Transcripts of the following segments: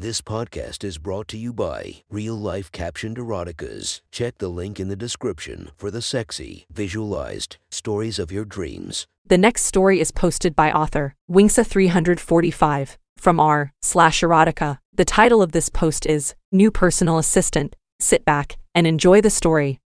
This podcast is brought to you by Real Life Captioned Eroticas. Check the link in the description for the sexy, visualized stories of your dreams. The next story is posted by author Wingsa345 from r slash erotica. The title of this post is New Personal Assistant. Sit back and enjoy the story.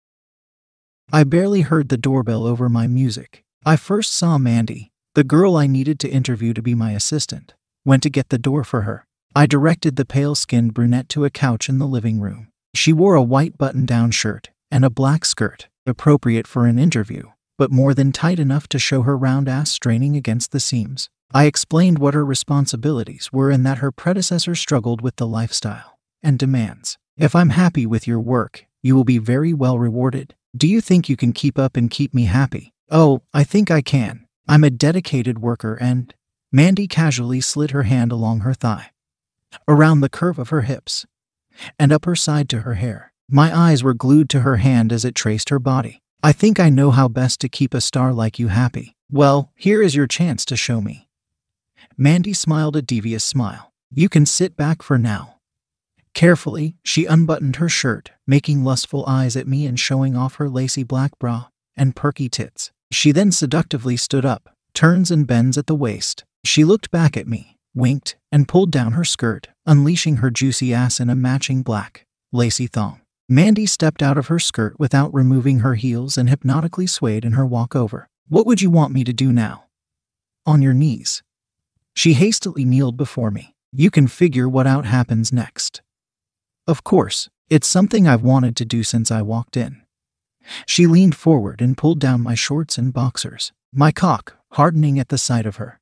I barely heard the doorbell over my music. I first saw Mandy, the girl I needed to interview to be my assistant. Went to get the door for her. I directed the pale skinned brunette to a couch in the living room. She wore a white button down shirt and a black skirt, appropriate for an interview, but more than tight enough to show her round ass straining against the seams. I explained what her responsibilities were and that her predecessor struggled with the lifestyle and demands. If I'm happy with your work, you will be very well rewarded. Do you think you can keep up and keep me happy? Oh, I think I can. I'm a dedicated worker and. Mandy casually slid her hand along her thigh around the curve of her hips, and up her side to her hair. My eyes were glued to her hand as it traced her body. I think I know how best to keep a star like you happy. Well, here is your chance to show me. Mandy smiled a devious smile. You can sit back for now. Carefully, she unbuttoned her shirt, making lustful eyes at me and showing off her lacy black bra and perky tits. She then seductively stood up, turns and bends at the waist. She looked back at me, winked, and pulled down her skirt, unleashing her juicy ass in a matching black, lacy thong. Mandy stepped out of her skirt without removing her heels and hypnotically swayed in her walk over. What would you want me to do now? On your knees. She hastily kneeled before me. You can figure what out happens next. Of course, it's something I've wanted to do since I walked in. She leaned forward and pulled down my shorts and boxers, my cock hardening at the sight of her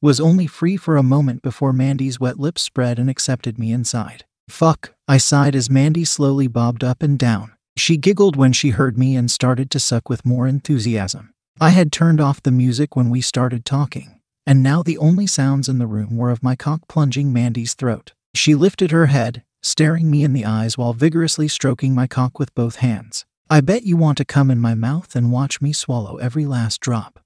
was only free for a moment before Mandy's wet lips spread and accepted me inside. Fuck, I sighed as Mandy slowly bobbed up and down. She giggled when she heard me and started to suck with more enthusiasm. I had turned off the music when we started talking, and now the only sounds in the room were of my cock plunging Mandy's throat. She lifted her head, staring me in the eyes while vigorously stroking my cock with both hands. I bet you want to come in my mouth and watch me swallow every last drop.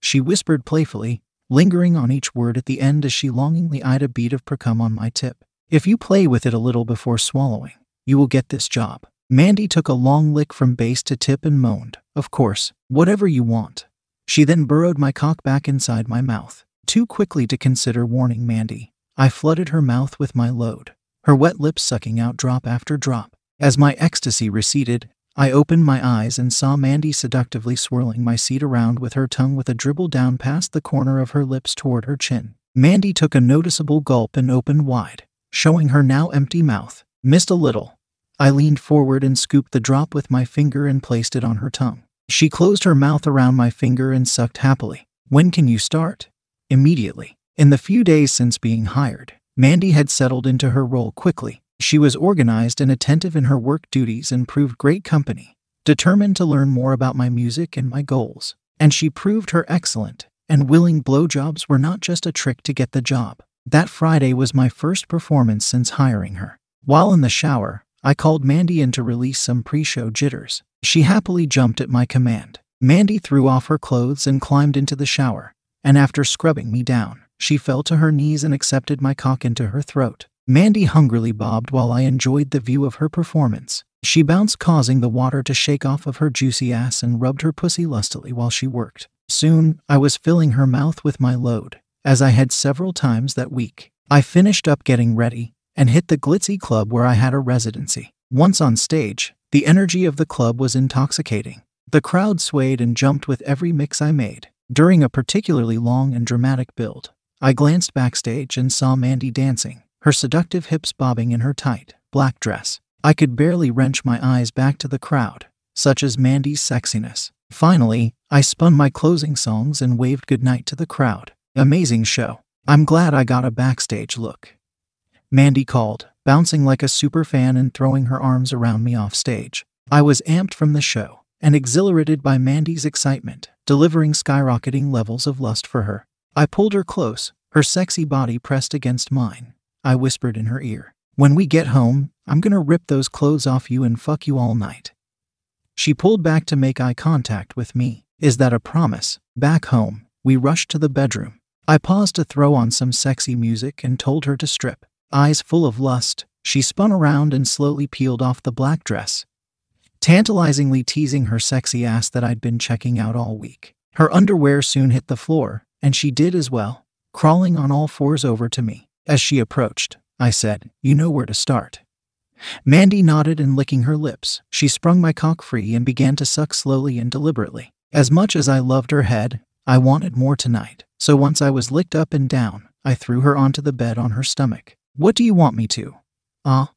She whispered playfully, lingering on each word at the end as she longingly eyed a bead of precum on my tip. If you play with it a little before swallowing, you will get this job. Mandy took a long lick from base to tip and moaned, Of course, whatever you want. She then burrowed my cock back inside my mouth. Too quickly to consider warning Mandy, I flooded her mouth with my load, her wet lips sucking out drop after drop. As my ecstasy receded, I opened my eyes and saw Mandy seductively swirling my seat around with her tongue with a dribble down past the corner of her lips toward her chin. Mandy took a noticeable gulp and opened wide, showing her now empty mouth. Missed a little. I leaned forward and scooped the drop with my finger and placed it on her tongue. She closed her mouth around my finger and sucked happily. When can you start? Immediately. In the few days since being hired, Mandy had settled into her role quickly, she was organized and attentive in her work duties and proved great company, determined to learn more about my music and my goals. And she proved her excellent and willing blowjobs were not just a trick to get the job. That Friday was my first performance since hiring her. While in the shower, I called Mandy in to release some pre show jitters. She happily jumped at my command. Mandy threw off her clothes and climbed into the shower, and after scrubbing me down, she fell to her knees and accepted my cock into her throat. Mandy hungrily bobbed while I enjoyed the view of her performance. She bounced, causing the water to shake off of her juicy ass and rubbed her pussy lustily while she worked. Soon, I was filling her mouth with my load, as I had several times that week. I finished up getting ready and hit the glitzy club where I had a residency. Once on stage, the energy of the club was intoxicating. The crowd swayed and jumped with every mix I made. During a particularly long and dramatic build, I glanced backstage and saw Mandy dancing her seductive hips bobbing in her tight, black dress. I could barely wrench my eyes back to the crowd, such as Mandy's sexiness. Finally, I spun my closing songs and waved goodnight to the crowd. Amazing show. I'm glad I got a backstage look. Mandy called, bouncing like a super fan and throwing her arms around me off stage. I was amped from the show and exhilarated by Mandy's excitement, delivering skyrocketing levels of lust for her. I pulled her close, her sexy body pressed against mine, I whispered in her ear. When we get home, I'm gonna rip those clothes off you and fuck you all night. She pulled back to make eye contact with me. Is that a promise? Back home, we rushed to the bedroom. I paused to throw on some sexy music and told her to strip. Eyes full of lust, she spun around and slowly peeled off the black dress, tantalizingly teasing her sexy ass that I'd been checking out all week. Her underwear soon hit the floor, and she did as well, crawling on all fours over to me. As she approached, I said, You know where to start. Mandy nodded and licking her lips, she sprung my cock free and began to suck slowly and deliberately. As much as I loved her head, I wanted more tonight, so once I was licked up and down, I threw her onto the bed on her stomach. What do you want me to? Ah?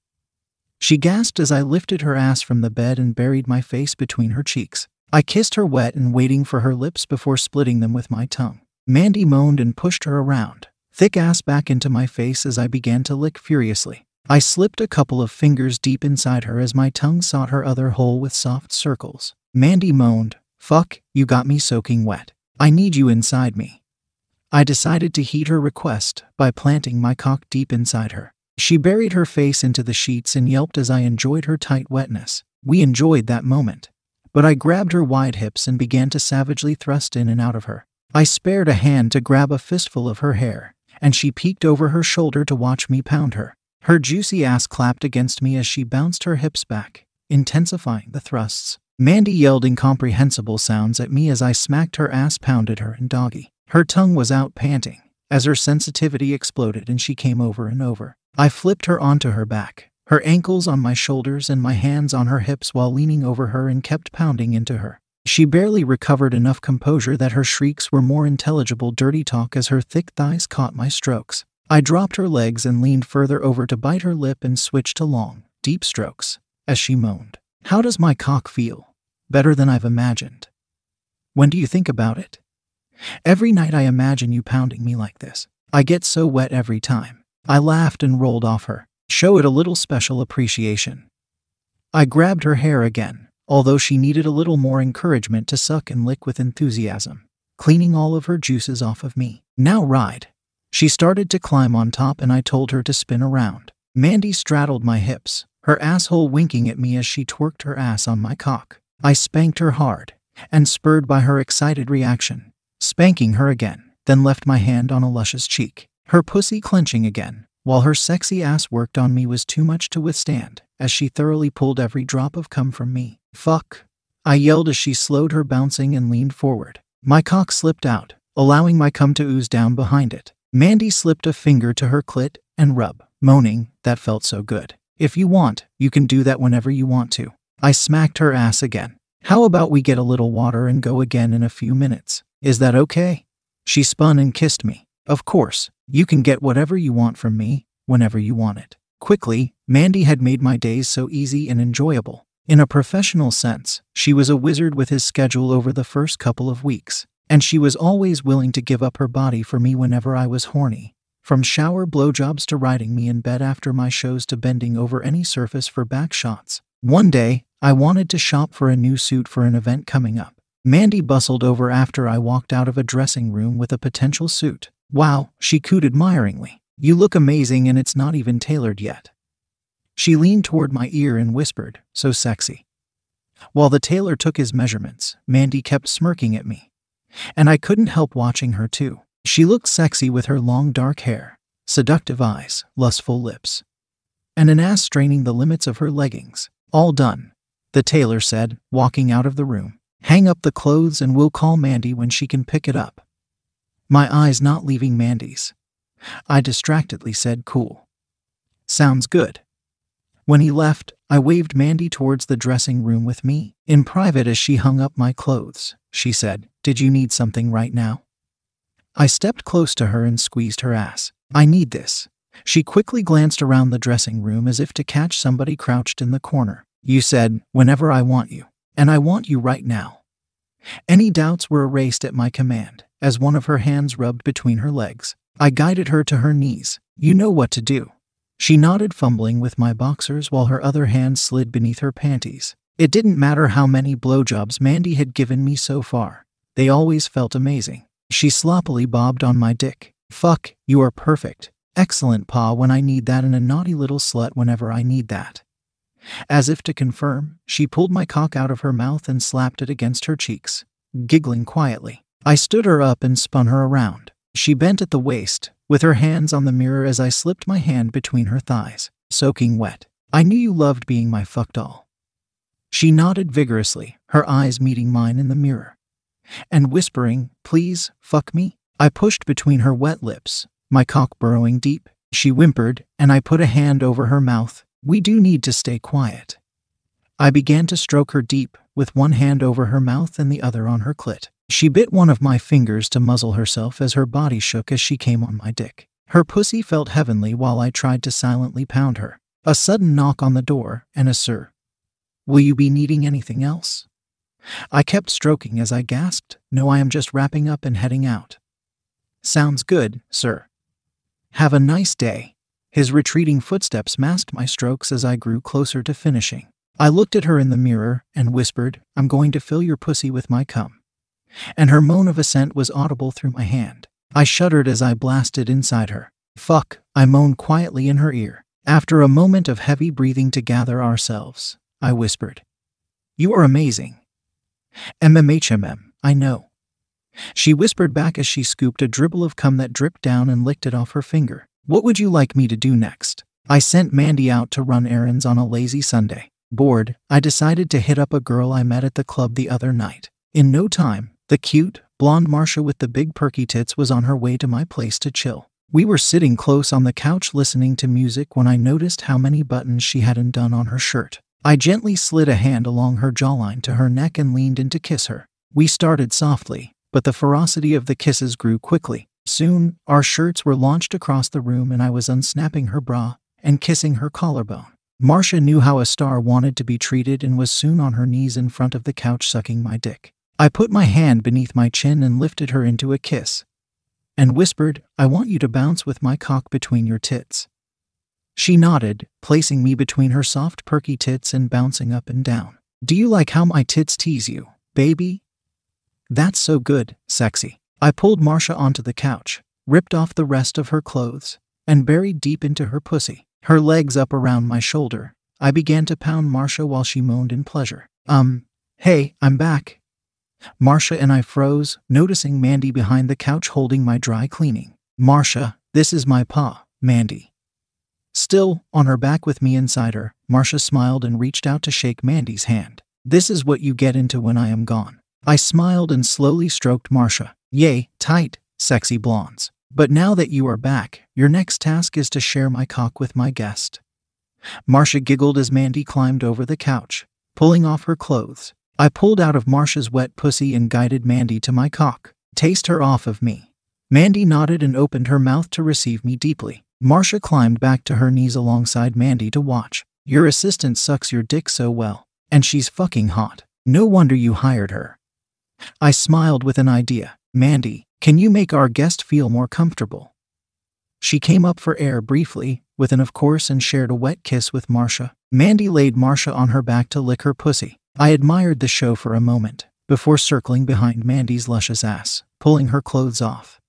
She gasped as I lifted her ass from the bed and buried my face between her cheeks. I kissed her wet and waiting for her lips before splitting them with my tongue. Mandy moaned and pushed her around, thick ass back into my face as I began to lick furiously. I slipped a couple of fingers deep inside her as my tongue sought her other hole with soft circles. Mandy moaned, Fuck, you got me soaking wet. I need you inside me. I decided to heed her request by planting my cock deep inside her. She buried her face into the sheets and yelped as I enjoyed her tight wetness. We enjoyed that moment. But I grabbed her wide hips and began to savagely thrust in and out of her. I spared a hand to grab a fistful of her hair, and she peeked over her shoulder to watch me pound her. Her juicy ass clapped against me as she bounced her hips back, intensifying the thrusts. Mandy yelled incomprehensible sounds at me as I smacked her ass, pounded her, and doggy. Her tongue was out panting as her sensitivity exploded and she came over and over. I flipped her onto her back, her ankles on my shoulders and my hands on her hips while leaning over her and kept pounding into her. She barely recovered enough composure that her shrieks were more intelligible dirty talk as her thick thighs caught my strokes. I dropped her legs and leaned further over to bite her lip and switch to long, deep strokes as she moaned. How does my cock feel? Better than I've imagined. When do you think about it? Every night I imagine you pounding me like this. I get so wet every time. I laughed and rolled off her. Show it a little special appreciation. I grabbed her hair again, although she needed a little more encouragement to suck and lick with enthusiasm, cleaning all of her juices off of me. Now ride. She started to climb on top, and I told her to spin around. Mandy straddled my hips, her asshole winking at me as she twerked her ass on my cock. I spanked her hard, and spurred by her excited reaction, spanking her again, then left my hand on a luscious cheek, her pussy clenching again, while her sexy ass worked on me was too much to withstand, as she thoroughly pulled every drop of cum from me. Fuck. I yelled as she slowed her bouncing and leaned forward. My cock slipped out, allowing my cum to ooze down behind it. Mandy slipped a finger to her clit and rub, moaning, That felt so good. If you want, you can do that whenever you want to. I smacked her ass again. How about we get a little water and go again in a few minutes? Is that okay? She spun and kissed me. Of course, you can get whatever you want from me, whenever you want it. Quickly, Mandy had made my days so easy and enjoyable. In a professional sense, she was a wizard with his schedule over the first couple of weeks, and she was always willing to give up her body for me whenever I was horny. From shower blowjobs to riding me in bed after my shows to bending over any surface for back shots. One day, I wanted to shop for a new suit for an event coming up. Mandy bustled over after I walked out of a dressing room with a potential suit. Wow, she cooed admiringly. You look amazing and it's not even tailored yet. She leaned toward my ear and whispered, So sexy. While the tailor took his measurements, Mandy kept smirking at me. And I couldn't help watching her too. She looked sexy with her long dark hair, seductive eyes, lustful lips, and an ass straining the limits of her leggings. All done, the tailor said, walking out of the room. Hang up the clothes and we'll call Mandy when she can pick it up. My eyes not leaving Mandy's. I distractedly said, Cool. Sounds good. When he left, I waved Mandy towards the dressing room with me. In private, as she hung up my clothes, she said, Did you need something right now? I stepped close to her and squeezed her ass. I need this. She quickly glanced around the dressing room as if to catch somebody crouched in the corner. You said, Whenever I want you. And I want you right now. Any doubts were erased at my command, as one of her hands rubbed between her legs. I guided her to her knees. You know what to do. She nodded, fumbling with my boxers while her other hand slid beneath her panties. It didn't matter how many blowjobs Mandy had given me so far, they always felt amazing. She sloppily bobbed on my dick. Fuck, you are perfect. Excellent paw when I need that, and a naughty little slut whenever I need that. As if to confirm, she pulled my cock out of her mouth and slapped it against her cheeks, giggling quietly. I stood her up and spun her around. She bent at the waist, with her hands on the mirror as I slipped my hand between her thighs, soaking wet. I knew you loved being my fuck doll. She nodded vigorously, her eyes meeting mine in the mirror. And whispering, Please, fuck me? I pushed between her wet lips, my cock burrowing deep. She whimpered, and I put a hand over her mouth. We do need to stay quiet. I began to stroke her deep, with one hand over her mouth and the other on her clit. She bit one of my fingers to muzzle herself as her body shook as she came on my dick. Her pussy felt heavenly while I tried to silently pound her. A sudden knock on the door, and a sir. Will you be needing anything else? I kept stroking as I gasped, No, I am just wrapping up and heading out. Sounds good, sir. Have a nice day. His retreating footsteps masked my strokes as I grew closer to finishing. I looked at her in the mirror and whispered, I'm going to fill your pussy with my cum. And her moan of assent was audible through my hand. I shuddered as I blasted inside her. Fuck, I moaned quietly in her ear. After a moment of heavy breathing to gather ourselves, I whispered, You are amazing. MMHMM, I know. She whispered back as she scooped a dribble of cum that dripped down and licked it off her finger. What would you like me to do next? I sent Mandy out to run errands on a lazy Sunday. Bored, I decided to hit up a girl I met at the club the other night. In no time, the cute, blonde Marcia with the big perky tits was on her way to my place to chill. We were sitting close on the couch listening to music when I noticed how many buttons she hadn't done on her shirt. I gently slid a hand along her jawline to her neck and leaned in to kiss her. We started softly, but the ferocity of the kisses grew quickly. Soon, our shirts were launched across the room and I was unsnapping her bra and kissing her collarbone. Marcia knew how a star wanted to be treated and was soon on her knees in front of the couch sucking my dick. I put my hand beneath my chin and lifted her into a kiss and whispered, I want you to bounce with my cock between your tits. She nodded, placing me between her soft, perky tits and bouncing up and down. Do you like how my tits tease you, baby? That's so good, sexy. I pulled Marcia onto the couch, ripped off the rest of her clothes, and buried deep into her pussy. Her legs up around my shoulder, I began to pound Marcia while she moaned in pleasure. Um, hey, I'm back. Marcia and I froze, noticing Mandy behind the couch holding my dry cleaning. Marcia, this is my pa, Mandy. Still, on her back with me inside her, Marcia smiled and reached out to shake Mandy's hand. This is what you get into when I am gone. I smiled and slowly stroked Marcia. Yay, tight, sexy blondes. But now that you are back, your next task is to share my cock with my guest. Marcia giggled as Mandy climbed over the couch, pulling off her clothes. I pulled out of Marcia's wet pussy and guided Mandy to my cock. Taste her off of me. Mandy nodded and opened her mouth to receive me deeply. Marcia climbed back to her knees alongside Mandy to watch. Your assistant sucks your dick so well, and she's fucking hot. No wonder you hired her. I smiled with an idea. Mandy, can you make our guest feel more comfortable? She came up for air briefly, with an of course, and shared a wet kiss with Marcia. Mandy laid Marcia on her back to lick her pussy. I admired the show for a moment, before circling behind Mandy's luscious ass, pulling her clothes off,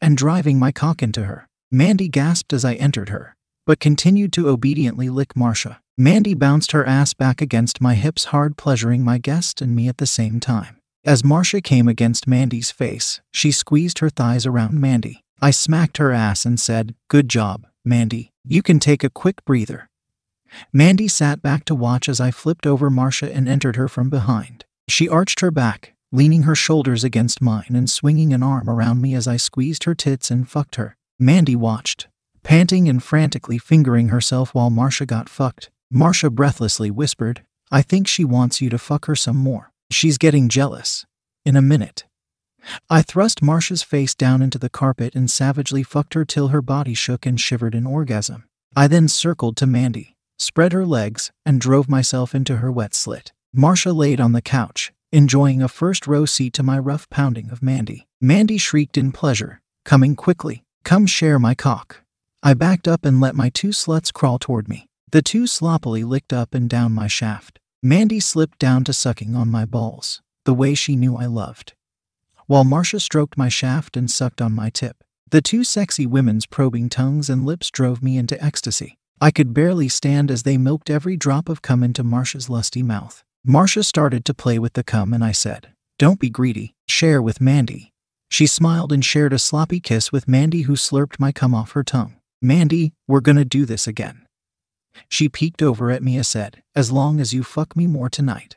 and driving my cock into her. Mandy gasped as I entered her, but continued to obediently lick Marcia. Mandy bounced her ass back against my hips hard, pleasuring my guest and me at the same time. As Marcia came against Mandy's face, she squeezed her thighs around Mandy. I smacked her ass and said, Good job, Mandy. You can take a quick breather. Mandy sat back to watch as I flipped over Marcia and entered her from behind. She arched her back, leaning her shoulders against mine and swinging an arm around me as I squeezed her tits and fucked her. Mandy watched, panting and frantically fingering herself while Marcia got fucked. Marcia breathlessly whispered, I think she wants you to fuck her some more. She's getting jealous. In a minute. I thrust Marcia's face down into the carpet and savagely fucked her till her body shook and shivered in orgasm. I then circled to Mandy, spread her legs, and drove myself into her wet slit. Marcia laid on the couch, enjoying a first row seat to my rough pounding of Mandy. Mandy shrieked in pleasure, coming quickly. Come share my cock. I backed up and let my two sluts crawl toward me. The two sloppily licked up and down my shaft. Mandy slipped down to sucking on my balls, the way she knew I loved. While Marcia stroked my shaft and sucked on my tip, the two sexy women's probing tongues and lips drove me into ecstasy. I could barely stand as they milked every drop of cum into Marcia's lusty mouth. Marcia started to play with the cum and I said, Don't be greedy, share with Mandy. She smiled and shared a sloppy kiss with Mandy, who slurped my cum off her tongue. Mandy, we're gonna do this again. She peeked over at me and said, As long as you fuck me more tonight.